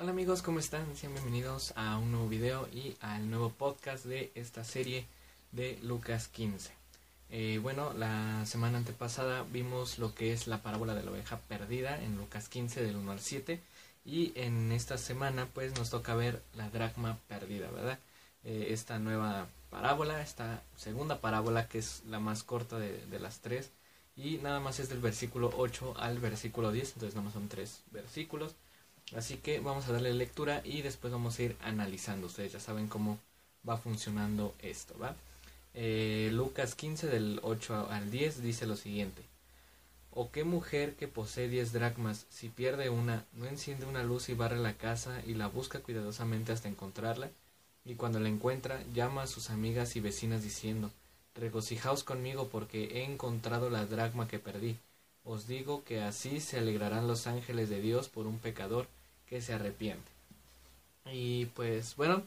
Hola amigos, ¿cómo están? Sean bienvenidos a un nuevo video y al nuevo podcast de esta serie de Lucas 15. Eh, bueno, la semana antepasada vimos lo que es la parábola de la oveja perdida en Lucas 15 del 1 al 7 y en esta semana pues nos toca ver la dracma perdida, ¿verdad? Eh, esta nueva parábola, esta segunda parábola que es la más corta de, de las tres y nada más es del versículo 8 al versículo 10, entonces nada más son tres versículos. Así que vamos a darle lectura y después vamos a ir analizando. Ustedes ya saben cómo va funcionando esto, ¿va? Eh, Lucas 15 del 8 al 10 dice lo siguiente. ¿O qué mujer que posee 10 dracmas, si pierde una, no enciende una luz y barre la casa y la busca cuidadosamente hasta encontrarla? Y cuando la encuentra, llama a sus amigas y vecinas diciendo, Regocijaos conmigo porque he encontrado la dracma que perdí. Os digo que así se alegrarán los ángeles de Dios por un pecador que se arrepiente. Y pues bueno,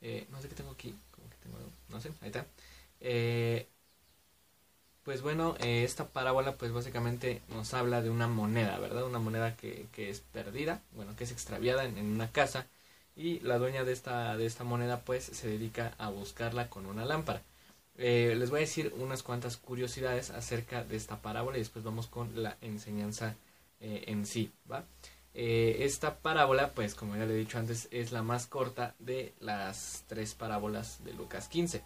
eh, no sé qué tengo aquí, no sé, ahí está. Eh, pues bueno, eh, esta parábola pues básicamente nos habla de una moneda, ¿verdad? Una moneda que, que es perdida, bueno, que es extraviada en, en, una casa y la dueña de esta, de esta moneda pues se dedica a buscarla con una lámpara. Les voy a decir unas cuantas curiosidades acerca de esta parábola y después vamos con la enseñanza en sí, ¿va? Eh, esta parábola, pues como ya le he dicho antes, es la más corta de las tres parábolas de Lucas 15.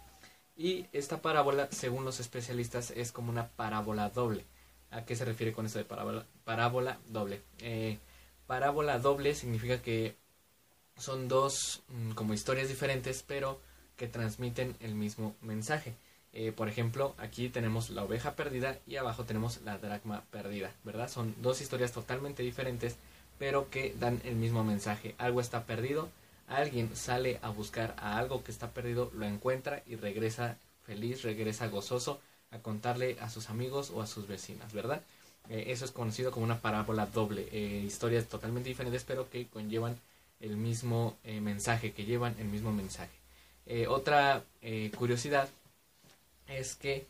Y esta parábola, según los especialistas, es como una parábola doble. ¿A qué se refiere con esto de parábola, doble? Eh, parábola doble significa que son dos mmm, como historias diferentes, pero que transmiten el mismo mensaje. Eh, por ejemplo, aquí tenemos la oveja perdida y abajo tenemos la dracma perdida, ¿verdad? Son dos historias totalmente diferentes, pero que dan el mismo mensaje. Algo está perdido, alguien sale a buscar a algo que está perdido, lo encuentra y regresa feliz, regresa gozoso a contarle a sus amigos o a sus vecinas, ¿verdad? Eh, eso es conocido como una parábola doble, eh, historias totalmente diferentes pero que conllevan el mismo eh, mensaje, que llevan el mismo mensaje. Otra curiosidad es que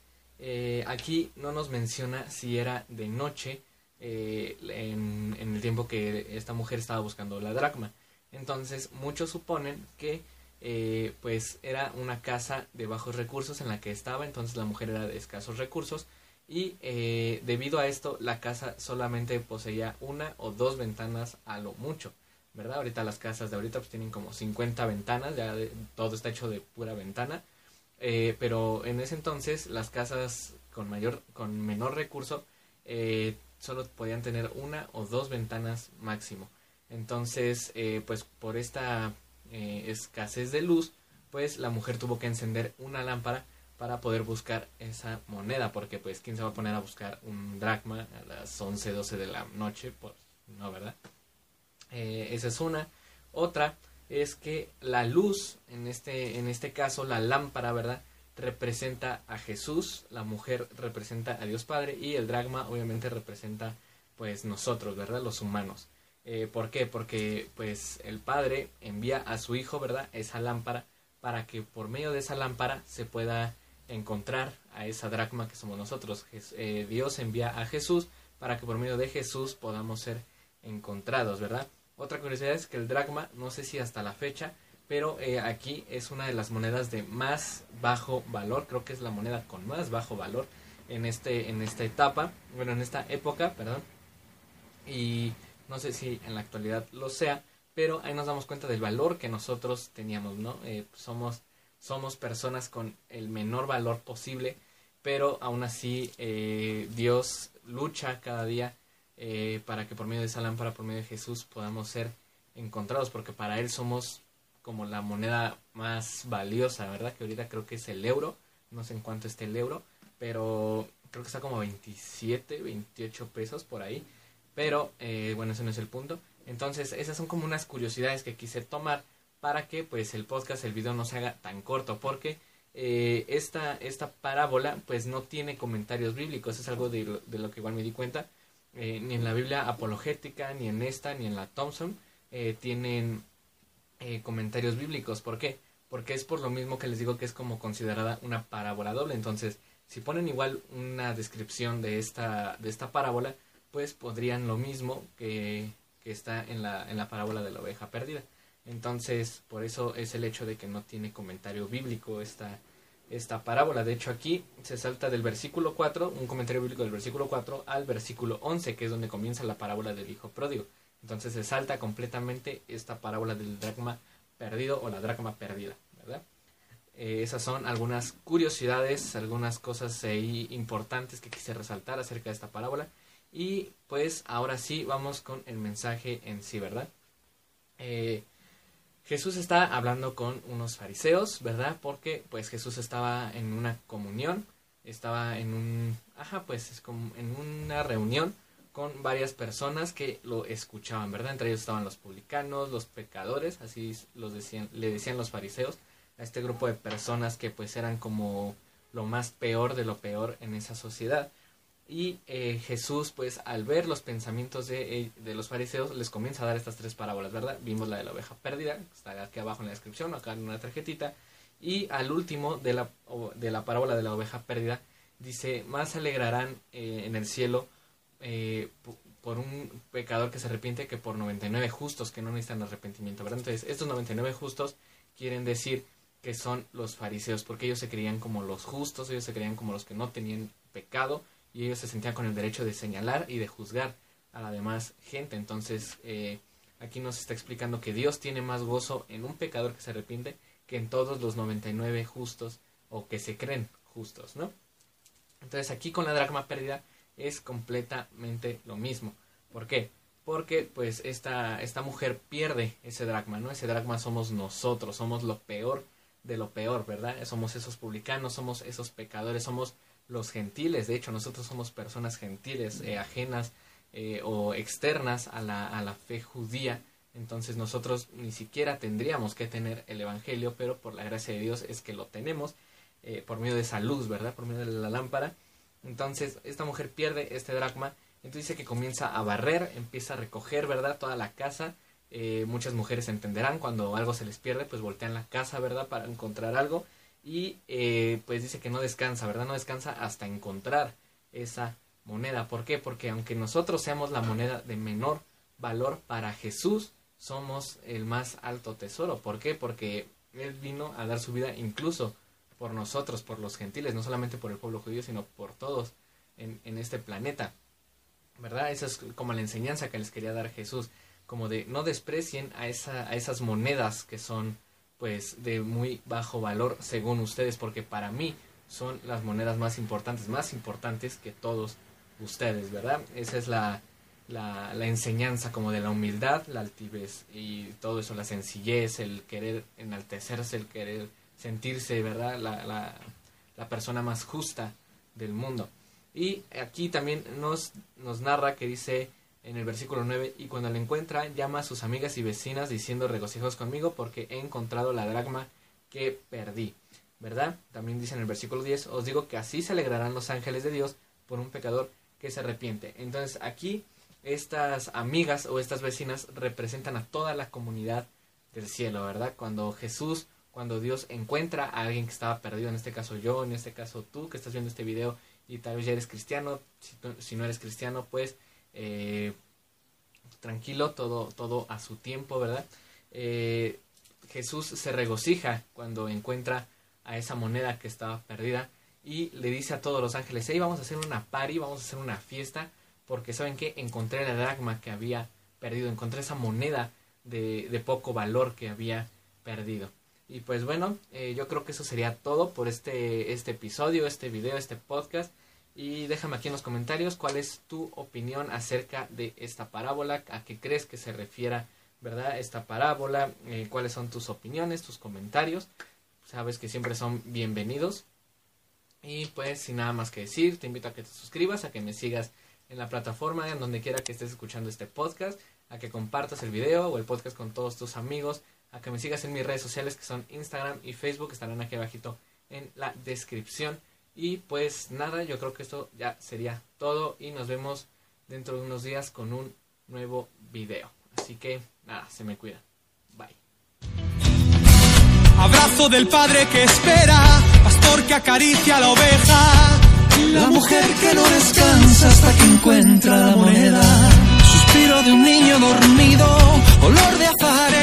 aquí no nos menciona si era de noche en, en el tiempo que esta mujer estaba buscando la dracma. Entonces muchos suponen que eh, pues era una casa de bajos recursos en la que estaba, entonces la mujer era de escasos recursos y eh, debido a esto la casa solamente poseía una o dos ventanas a lo mucho, ¿verdad? Ahorita las casas de ahorita pues tienen como 50 ventanas, ya de, todo está hecho de pura ventana, eh, pero en ese entonces las casas con mayor, con menor recurso solo podían tener una o dos ventanas máximo. Entonces, eh, pues por esta eh, escasez de luz, pues la mujer tuvo que encender una lámpara para poder buscar esa moneda, porque pues quién se va a poner a buscar un dracma a las 11, 12 de la noche, pues no, ¿verdad? Eh, esa es una. Otra es que la luz, en este, en este caso la lámpara, ¿verdad? Representa a Jesús, la mujer representa a Dios Padre y el dracma obviamente representa pues nosotros, ¿verdad? Los humanos. Eh, ¿Por qué? Porque pues el Padre envía a su Hijo, ¿verdad? Esa lámpara para que por medio de esa lámpara se pueda encontrar a esa dracma que somos nosotros. Eh, Dios envía a Jesús para que por medio de Jesús podamos ser encontrados, ¿verdad? Otra curiosidad es que el dracma, no sé si hasta la fecha, pero eh, aquí es una de las monedas de más bajo valor, creo que es la moneda con más bajo valor en este en esta etapa, bueno, en esta época, perdón. Y no sé si en la actualidad lo sea, pero ahí nos damos cuenta del valor que nosotros teníamos, ¿no? Eh, somos, somos personas con el menor valor posible, pero aún así eh, Dios lucha cada día eh, para que por medio de esa lámpara, por medio de Jesús, podamos ser encontrados, porque para Él somos como la moneda más valiosa, ¿verdad? Que ahorita creo que es el euro, no sé en cuánto esté el euro, pero creo que está como 27, 28 pesos por ahí. Pero eh, bueno, ese no es el punto. Entonces, esas son como unas curiosidades que quise tomar para que pues el podcast, el video no se haga tan corto, porque eh, esta, esta parábola pues no tiene comentarios bíblicos, es algo de, lo, de lo que igual me di cuenta, eh, ni en la Biblia apologética, ni en esta, ni en la Thompson, tienen eh, comentarios bíblicos, ¿por qué? Porque es por lo mismo que les digo que es como considerada una parábola doble, entonces si ponen igual una descripción de esta, de esta parábola, pues podrían lo mismo que, que está en la, en la parábola de la oveja perdida. Entonces, por eso es el hecho de que no tiene comentario bíblico esta, esta parábola. De hecho, aquí se salta del versículo 4, un comentario bíblico del versículo 4 al versículo 11, que es donde comienza la parábola del hijo pródigo. Entonces se salta completamente esta parábola del dracma perdido o la dracma perdida, ¿verdad? Eh, esas son algunas curiosidades, algunas cosas importantes que quise resaltar acerca de esta parábola. Y pues ahora sí vamos con el mensaje en sí, ¿verdad? Eh, Jesús está hablando con unos fariseos, ¿verdad? Porque pues Jesús estaba en una comunión, estaba en un, ajá, pues es como en una reunión con varias personas que lo escuchaban, ¿verdad? Entre ellos estaban los publicanos, los pecadores, así los decían, le decían los fariseos a este grupo de personas que pues eran como lo más peor de lo peor en esa sociedad. Y eh, Jesús, pues al ver los pensamientos eh, de, los fariseos, les comienza a dar estas tres parábolas, ¿verdad? Vimos la de la oveja perdida, está aquí abajo en la descripción, acá en una tarjetita. Y al último de la, de la parábola de la oveja perdida, dice, más alegrarán eh, en el cielo por un pecador que se arrepiente que por 99 justos que no necesitan arrepentimiento, ¿verdad? Entonces, estos 99 justos quieren decir que son los fariseos, porque ellos se creían como los justos, ellos se creían como los que no tenían pecado, y ellos se sentían con el derecho de señalar y de juzgar a la demás gente. Entonces, eh, aquí nos está explicando que Dios tiene más gozo en un pecador que se arrepiente que en todos los 99 justos o que se creen justos, ¿no? Entonces, aquí con la dracma perdida es completamente lo mismo. ¿Por qué? Porque pues esta, esta mujer pierde ese dracma, ¿no? Ese dracma somos nosotros, somos lo peor de lo peor, ¿verdad? Somos esos publicanos, somos esos pecadores, somos los gentiles. De hecho, nosotros somos personas gentiles, eh, ajenas eh, o externas a la, a la fe judía. Entonces nosotros ni siquiera tendríamos que tener el Evangelio, pero por la gracia de Dios es que lo tenemos eh, por medio de esa luz, ¿verdad? Por medio de la lámpara. Entonces esta mujer pierde este dracma, entonces dice que comienza a barrer, empieza a recoger, ¿verdad? Toda la casa. muchas mujeres entenderán cuando algo se les pierde, pues voltean la casa, ¿verdad? Para encontrar algo y eh, pues dice que no descansa, ¿verdad? No descansa hasta encontrar esa moneda. ¿Por qué? Porque aunque nosotros seamos la moneda de menor valor para Jesús, somos el más alto tesoro. ¿Por qué? Porque Él vino a dar su vida incluso por nosotros, por los gentiles, no solamente por el pueblo judío, sino por todos en, en este planeta. ¿Verdad? Esa es como la enseñanza que les quería dar Jesús, como de no desprecien a, esa, a esas monedas que son pues de muy bajo valor según ustedes, porque para mí son las monedas más importantes, más importantes que todos ustedes, ¿verdad? Esa es la, la, enseñanza como de la humildad, la altivez y todo eso, la sencillez, el querer enaltecerse, el querer sentirse, ¿verdad? La, la, persona más justa del mundo. Y aquí también nos, nos narra que dice en el versículo 9, y cuando la encuentra, llama a sus amigas y vecinas diciendo regocijos conmigo porque he encontrado la dragma que perdí. ¿Verdad? También dice en el versículo 10, os digo que así se alegrarán los ángeles de Dios por un pecador que se arrepiente. Entonces aquí estas amigas o estas vecinas representan a toda la comunidad del cielo, ¿verdad? Cuando Jesús, cuando Dios encuentra a alguien que estaba perdido, en este caso yo, en este caso tú que estás viendo este video y tal vez ya eres cristiano, si, no eres cristiano, pues eh, tranquilo, todo, todo a su tiempo, ¿verdad? Eh, Jesús se regocija cuando encuentra a esa moneda que estaba perdida y le dice a todos los ángeles, hey, vamos a hacer una party, vamos a hacer una fiesta, porque saben que encontré la dragma que había perdido, encontré esa moneda de poco valor que había perdido. Y pues bueno, eh, yo creo que eso sería todo por este, este episodio, este video, este podcast. Y déjame aquí en los comentarios cuál es tu opinión acerca de esta parábola, a qué crees que se refiera, ¿verdad? Esta parábola, eh, cuáles son tus opiniones, tus comentarios. Sabes que siempre son bienvenidos. Y pues sin nada más que decir, te invito a que te suscribas, a que me sigas en la plataforma, en donde quiera que estés escuchando este podcast, a que compartas el video o el podcast con todos tus amigos, a que me sigas en mis redes sociales que son Instagram y Facebook, estarán aquí abajito en la descripción. Y pues nada, yo creo que esto ya sería todo y nos vemos dentro de unos días con un nuevo video. Así que nada, se me cuida. Bye. Abrazo del padre que espera, pastor que acaricia la oveja, la mujer que no descansa hasta que encuentra la moneda Suspiro de un niño dormido, olor de nido,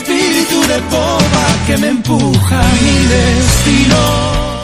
espíritu de popa que me empuja a mi destino.